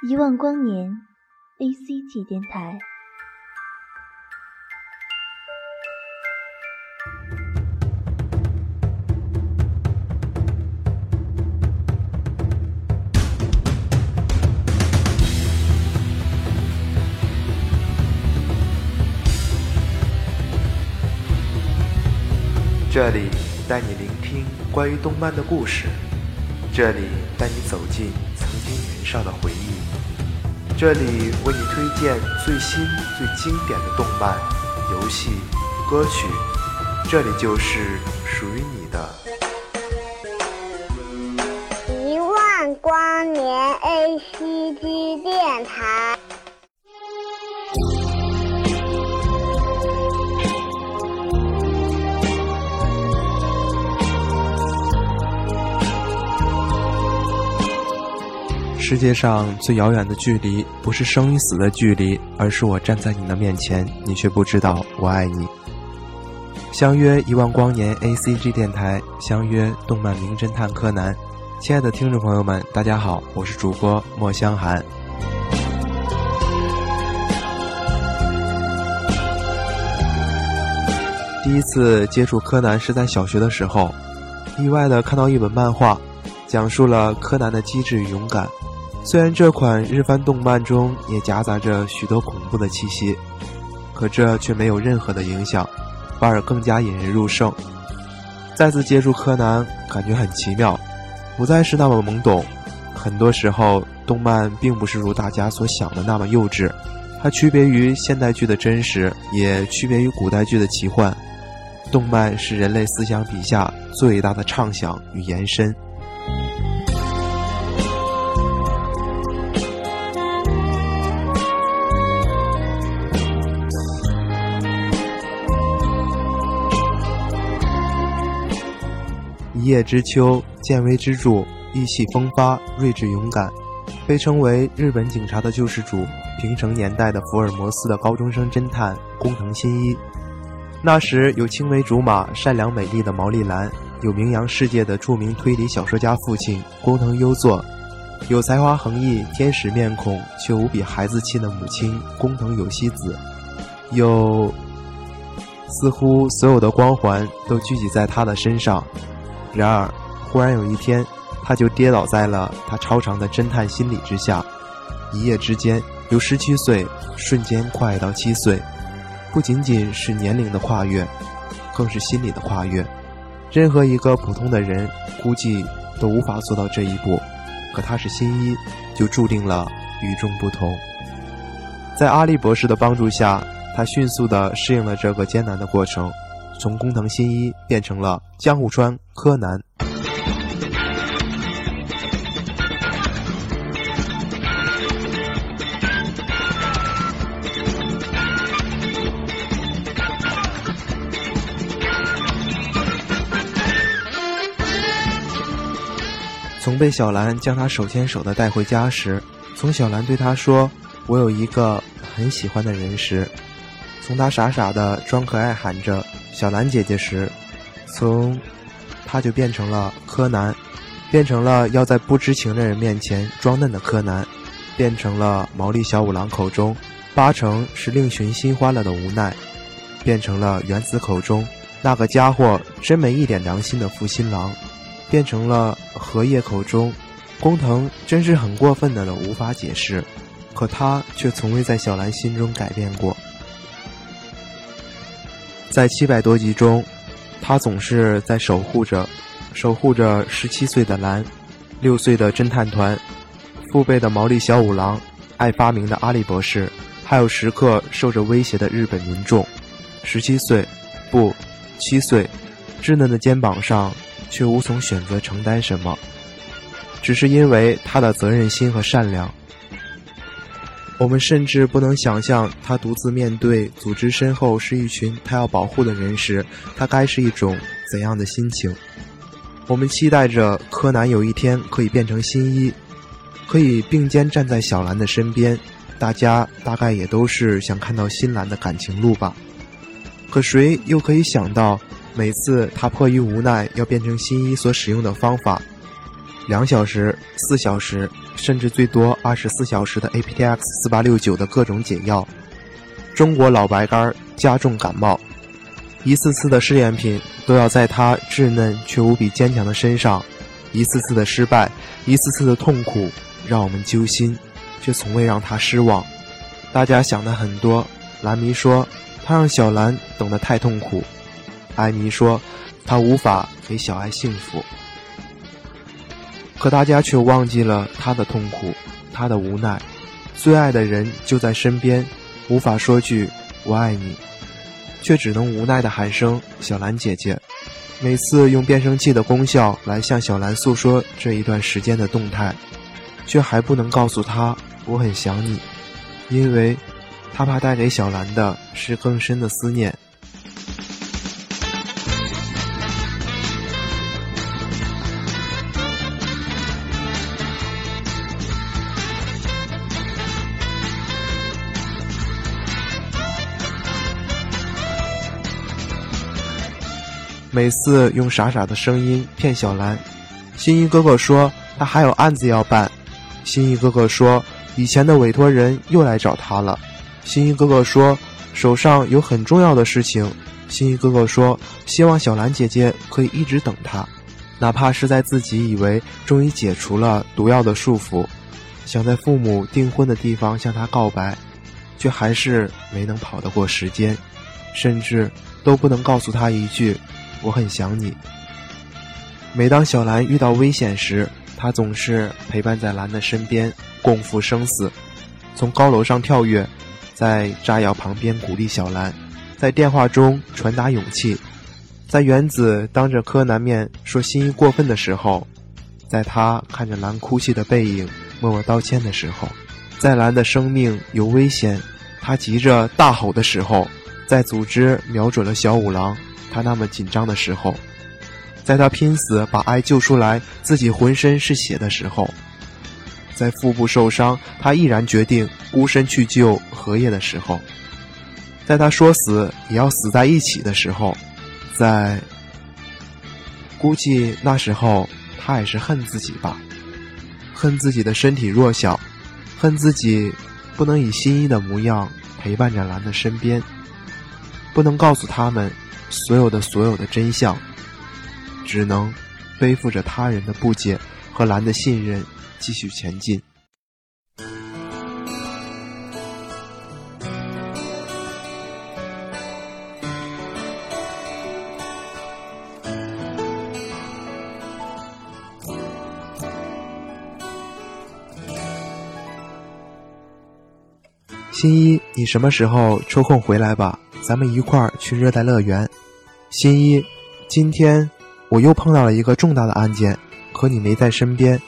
一万光年，A C G 电台。这里带你聆听关于动漫的故事，这里带你走进曾经年少的回忆，这里为你推荐最新最经典的动漫、游戏、歌曲，这里就是属于你的。一万光年 A C G 电台。世界上最遥远的距离，不是生与死的距离，而是我站在你的面前，你却不知道我爱你。相约一万光年 A C G 电台，相约动漫名侦探柯南。亲爱的听众朋友们，大家好，我是主播莫香寒。第一次接触柯南是在小学的时候，意外的看到一本漫画，讲述了柯南的机智与勇敢。虽然这款日番动漫中也夹杂着许多恐怖的气息，可这却没有任何的影响，反而更加引人入胜。再次接触柯南，感觉很奇妙，不再是那么懵懂。很多时候，动漫并不是如大家所想的那么幼稚，它区别于现代剧的真实，也区别于古代剧的奇幻。动漫是人类思想笔下最大的畅想与延伸。叶知秋，见微知著，意气风发，睿智勇敢，被称为日本警察的救世主，平成年代的福尔摩斯的高中生侦探工藤新一。那时有青梅竹马、善良美丽的毛利兰，有名扬世界的著名推理小说家父亲工藤优作，有才华横溢、天使面孔却无比孩子气的母亲工藤有希子，有似乎所有的光环都聚集在他的身上。然而，忽然有一天，他就跌倒在了他超长的侦探心理之下，一夜之间由十七岁瞬间跨越到七岁。不仅仅是年龄的跨越，更是心理的跨越。任何一个普通的人估计都无法做到这一步，可他是新一，就注定了与众不同。在阿笠博士的帮助下，他迅速地适应了这个艰难的过程，从工藤新一变成了江户川柯南。从被小兰将他手牵手的带回家时，从小兰对他说“我有一个很喜欢的人”时，从他傻傻的装可爱喊着“小兰姐姐”时，从他就变成了柯南，变成了要在不知情的人面前装嫩的柯南，变成了毛利小五郎口中八成是另寻新欢了的无奈，变成了原子口中那个家伙真没一点良心的负心郎。变成了荷叶口中，工藤真是很过分的了，无法解释。可他却从未在小兰心中改变过。在七百多集中，他总是在守护着，守护着十七岁的兰，六岁的侦探团，父辈的毛利小五郎，爱发明的阿笠博士，还有时刻受着威胁的日本民众。十七岁，不，七岁，稚嫩的肩膀上。却无从选择承担什么，只是因为他的责任心和善良。我们甚至不能想象他独自面对组织身后是一群他要保护的人时，他该是一种怎样的心情。我们期待着柯南有一天可以变成新一，可以并肩站在小兰的身边。大家大概也都是想看到新兰的感情路吧。可谁又可以想到？每次他迫于无奈要变成新一所使用的方法，两小时、四小时，甚至最多二十四小时的 APTX 四八六九的各种解药。中国老白干加重感冒，一次次的试验品都要在他稚嫩却无比坚强的身上，一次次的失败，一次次的痛苦，让我们揪心，却从未让他失望。大家想的很多，蓝迷说他让小兰等得太痛苦，艾迷说他无法给小爱幸福。可大家却忘记了他的痛苦，他的无奈。最爱的人就在身边，无法说句“我爱你”，却只能无奈的喊声“小兰姐姐”。每次用变声器的功效来向小兰诉说这一段时间的动态，却还不能告诉她我很想你，因为，他怕带给小兰的是更深的思念。每次用傻傻的声音骗小兰，心一哥哥说他还有案子要办，心一哥哥说以前的委托人又来找他了，心一哥哥说手上有很重要的事情，心一哥哥说希望小兰姐姐可以一直等他，哪怕是在自己以为终于解除了毒药的束缚，想在父母订婚的地方向他告白，却还是没能跑得过时间，甚至都不能告诉他一句。我很想你。每当小兰遇到危险时，他总是陪伴在兰的身边，共赴生死。从高楼上跳跃，在炸药旁边鼓励小兰，在电话中传达勇气，在原子当着柯南面说心意过分的时候，在他看着兰哭泣的背影默默道歉的时候，在兰的生命有危险，他急着大吼的时候，在组织瞄准了小五郎。他那么紧张的时候，在他拼死把爱救出来，自己浑身是血的时候，在腹部受伤，他毅然决定孤身去救荷叶的时候，在他说死也要死在一起的时候，在估计那时候他也是恨自己吧，恨自己的身体弱小，恨自己不能以心仪的模样陪伴着兰的身边，不能告诉他们。所有的所有的真相，只能背负着他人的不解和蓝的信任，继续前进。新一，你什么时候抽空回来吧？咱们一块儿去热带乐园。新一，今天我又碰到了一个重大的案件，可你没在身边。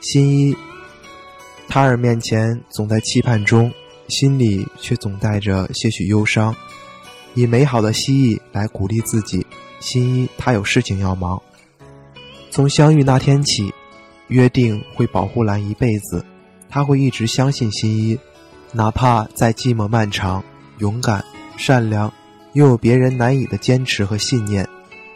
新一，他人面前总在期盼中，心里却总带着些许忧伤。以美好的蜥蜴来鼓励自己。新一，他有事情要忙。从相遇那天起，约定会保护兰一辈子，他会一直相信新一，哪怕再寂寞漫长，勇敢。善良，又有别人难以的坚持和信念。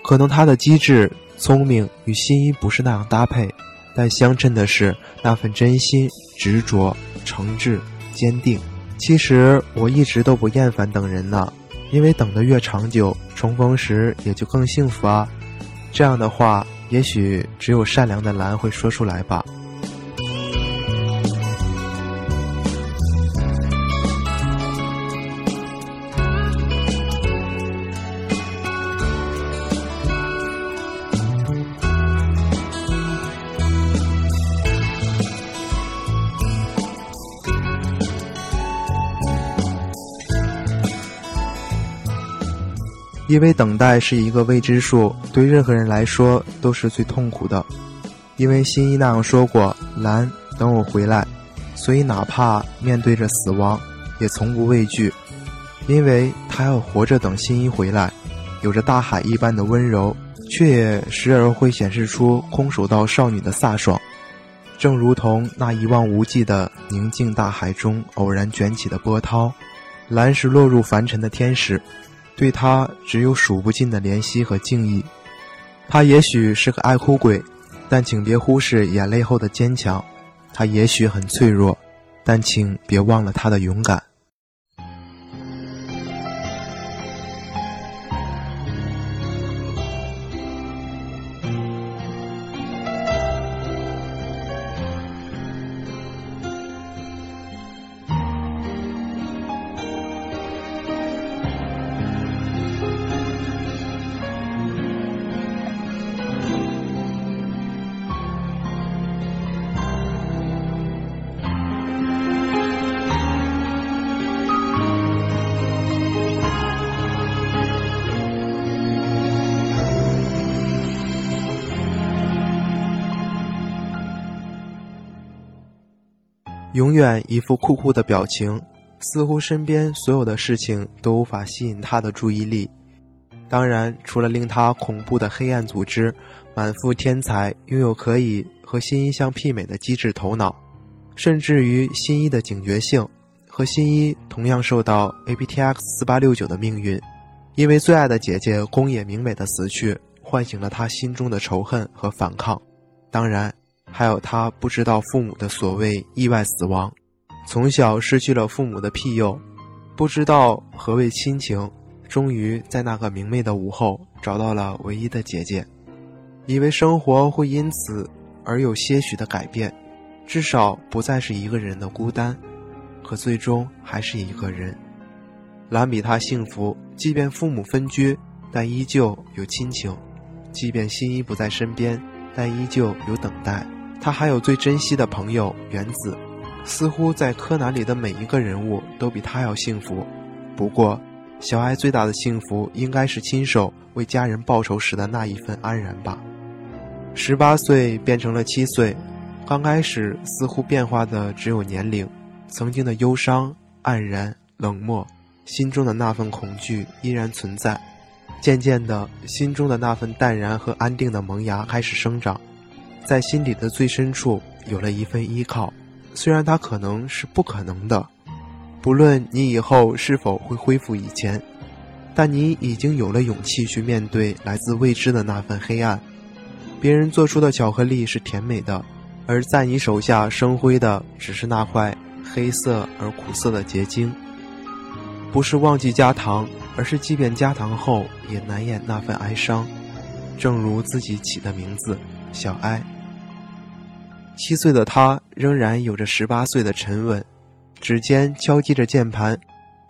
可能他的机智、聪明与新一不是那样搭配，但相衬的是那份真心、执着、诚挚、坚定。其实我一直都不厌烦等人呢，因为等得越长久，重逢时也就更幸福啊。这样的话，也许只有善良的蓝会说出来吧。因为等待是一个未知数，对任何人来说都是最痛苦的。因为新一那样说过：“蓝，等我回来。”所以哪怕面对着死亡，也从不畏惧。因为他要活着等新一回来，有着大海一般的温柔，却也时而会显示出空手道少女的飒爽。正如同那一望无际的宁静大海中偶然卷起的波涛，蓝是落入凡尘的天使。对他只有数不尽的怜惜和敬意。他也许是个爱哭鬼，但请别忽视眼泪后的坚强。他也许很脆弱，但请别忘了他的勇敢。永远一副酷酷的表情，似乎身边所有的事情都无法吸引他的注意力。当然，除了令他恐怖的黑暗组织，满腹天才，拥有可以和新一相媲美的机智头脑，甚至于新一的警觉性，和新一同样受到 APTX 四八六九的命运，因为最爱的姐姐宫野明美的死去，唤醒了他心中的仇恨和反抗。当然。还有他不知道父母的所谓意外死亡，从小失去了父母的庇佑，不知道何谓亲情，终于在那个明媚的午后找到了唯一的姐姐，以为生活会因此而有些许的改变，至少不再是一个人的孤单，可最终还是一个人。兰比他幸福，即便父母分居，但依旧有亲情；即便新一不在身边，但依旧有等待。他还有最珍惜的朋友原子，似乎在柯南里的每一个人物都比他要幸福。不过，小爱最大的幸福应该是亲手为家人报仇时的那一份安然吧。十八岁变成了七岁，刚开始似乎变化的只有年龄，曾经的忧伤、黯然、冷漠，心中的那份恐惧依然存在。渐渐的，心中的那份淡然和安定的萌芽开始生长。在心底的最深处有了一份依靠，虽然它可能是不可能的。不论你以后是否会恢复以前，但你已经有了勇气去面对来自未知的那份黑暗。别人做出的巧克力是甜美的，而在你手下生辉的只是那块黑色而苦涩的结晶。不是忘记加糖，而是即便加糖后也难掩那份哀伤。正如自己起的名字。小哀，七岁的他仍然有着十八岁的沉稳，指尖敲击着键盘。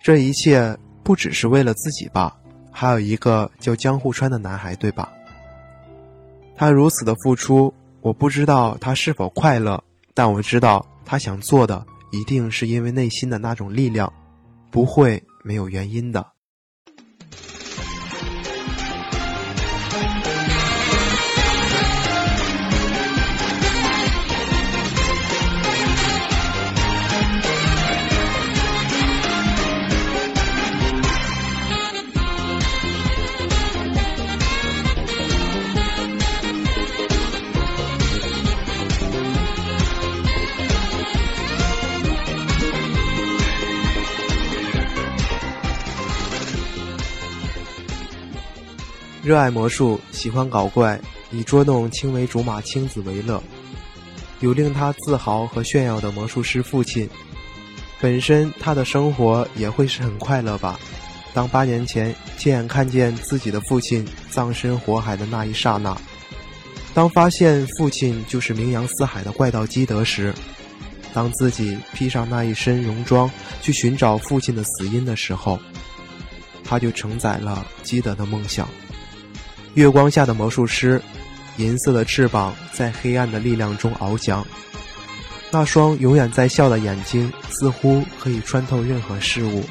这一切不只是为了自己吧？还有一个叫江户川的男孩，对吧？他如此的付出，我不知道他是否快乐，但我知道他想做的一定是因为内心的那种力量，不会没有原因的。热爱魔术，喜欢搞怪，以捉弄青梅竹马青子为乐，有令他自豪和炫耀的魔术师父亲。本身他的生活也会是很快乐吧？当八年前亲眼看见自己的父亲葬身火海的那一刹那，当发现父亲就是名扬四海的怪盗基德时，当自己披上那一身戎装去寻找父亲的死因的时候，他就承载了基德的梦想。月光下的魔术师，银色的翅膀在黑暗的力量中翱翔，那双永远在笑的眼睛似乎可以穿透任何事物，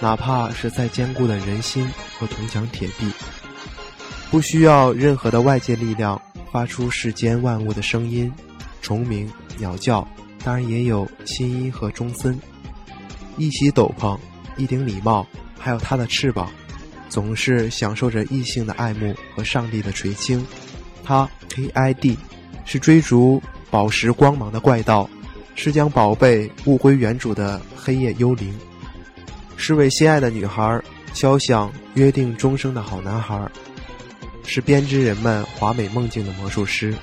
哪怕是再坚固的人心和铜墙铁壁。不需要任何的外界力量，发出世间万物的声音，虫鸣、鸟叫，当然也有新一和中森。一袭斗篷，一顶礼帽，还有他的翅膀。总是享受着异性的爱慕和上帝的垂青，他 K.I.D 是追逐宝石光芒的怪盗，是将宝贝物归原主的黑夜幽灵，是为心爱的女孩敲响约定终生的好男孩，是编织人们华美梦境的魔术师。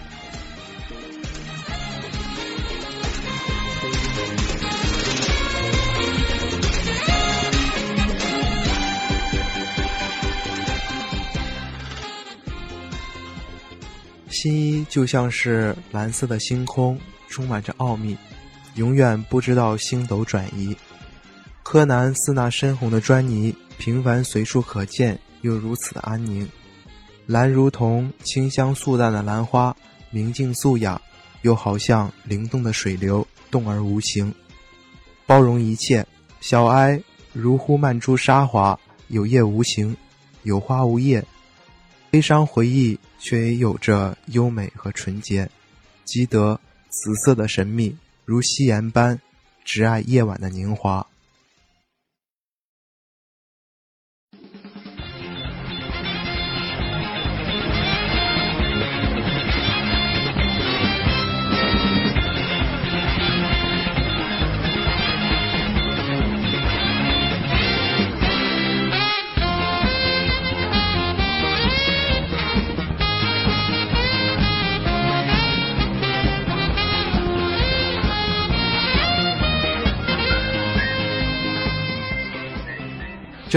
新一就像是蓝色的星空，充满着奥秘，永远不知道星斗转移。柯南似那深红的砖泥，平凡随处可见，又如此的安宁。蓝如同清香素淡的兰花，明净素雅，又好像灵动的水流，动而无形，包容一切。小哀如呼漫出沙华，有叶无形，有花无叶。悲伤回忆，却也有着优美和纯洁。积德，紫色的神秘，如夕颜般，只爱夜晚的凝华。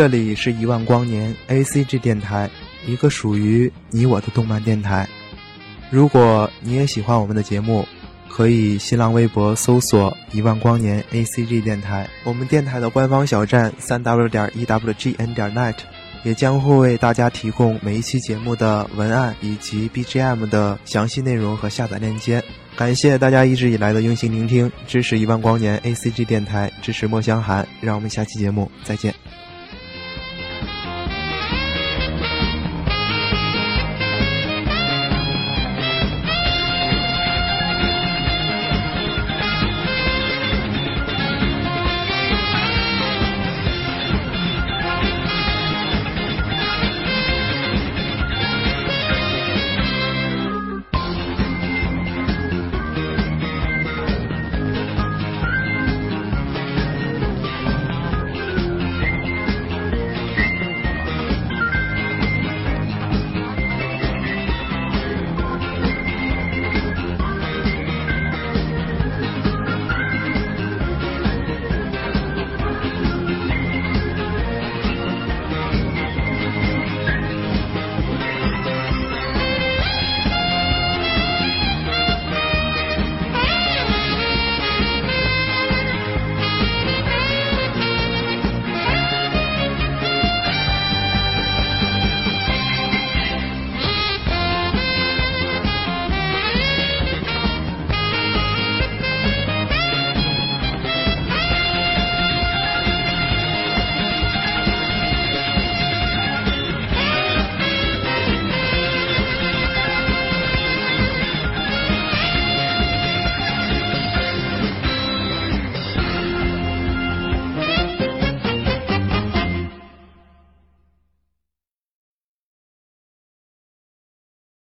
这里是一万光年 A C G 电台，一个属于你我的动漫电台。如果你也喜欢我们的节目，可以新浪微博搜索“一万光年 A C G 电台”。我们电台的官方小站三 W 点 E W G N 点 net 也将会为大家提供每一期节目的文案以及 B G M 的详细内容和下载链接。感谢大家一直以来的用心聆听，支持一万光年 A C G 电台，支持莫香寒。让我们下期节目再见。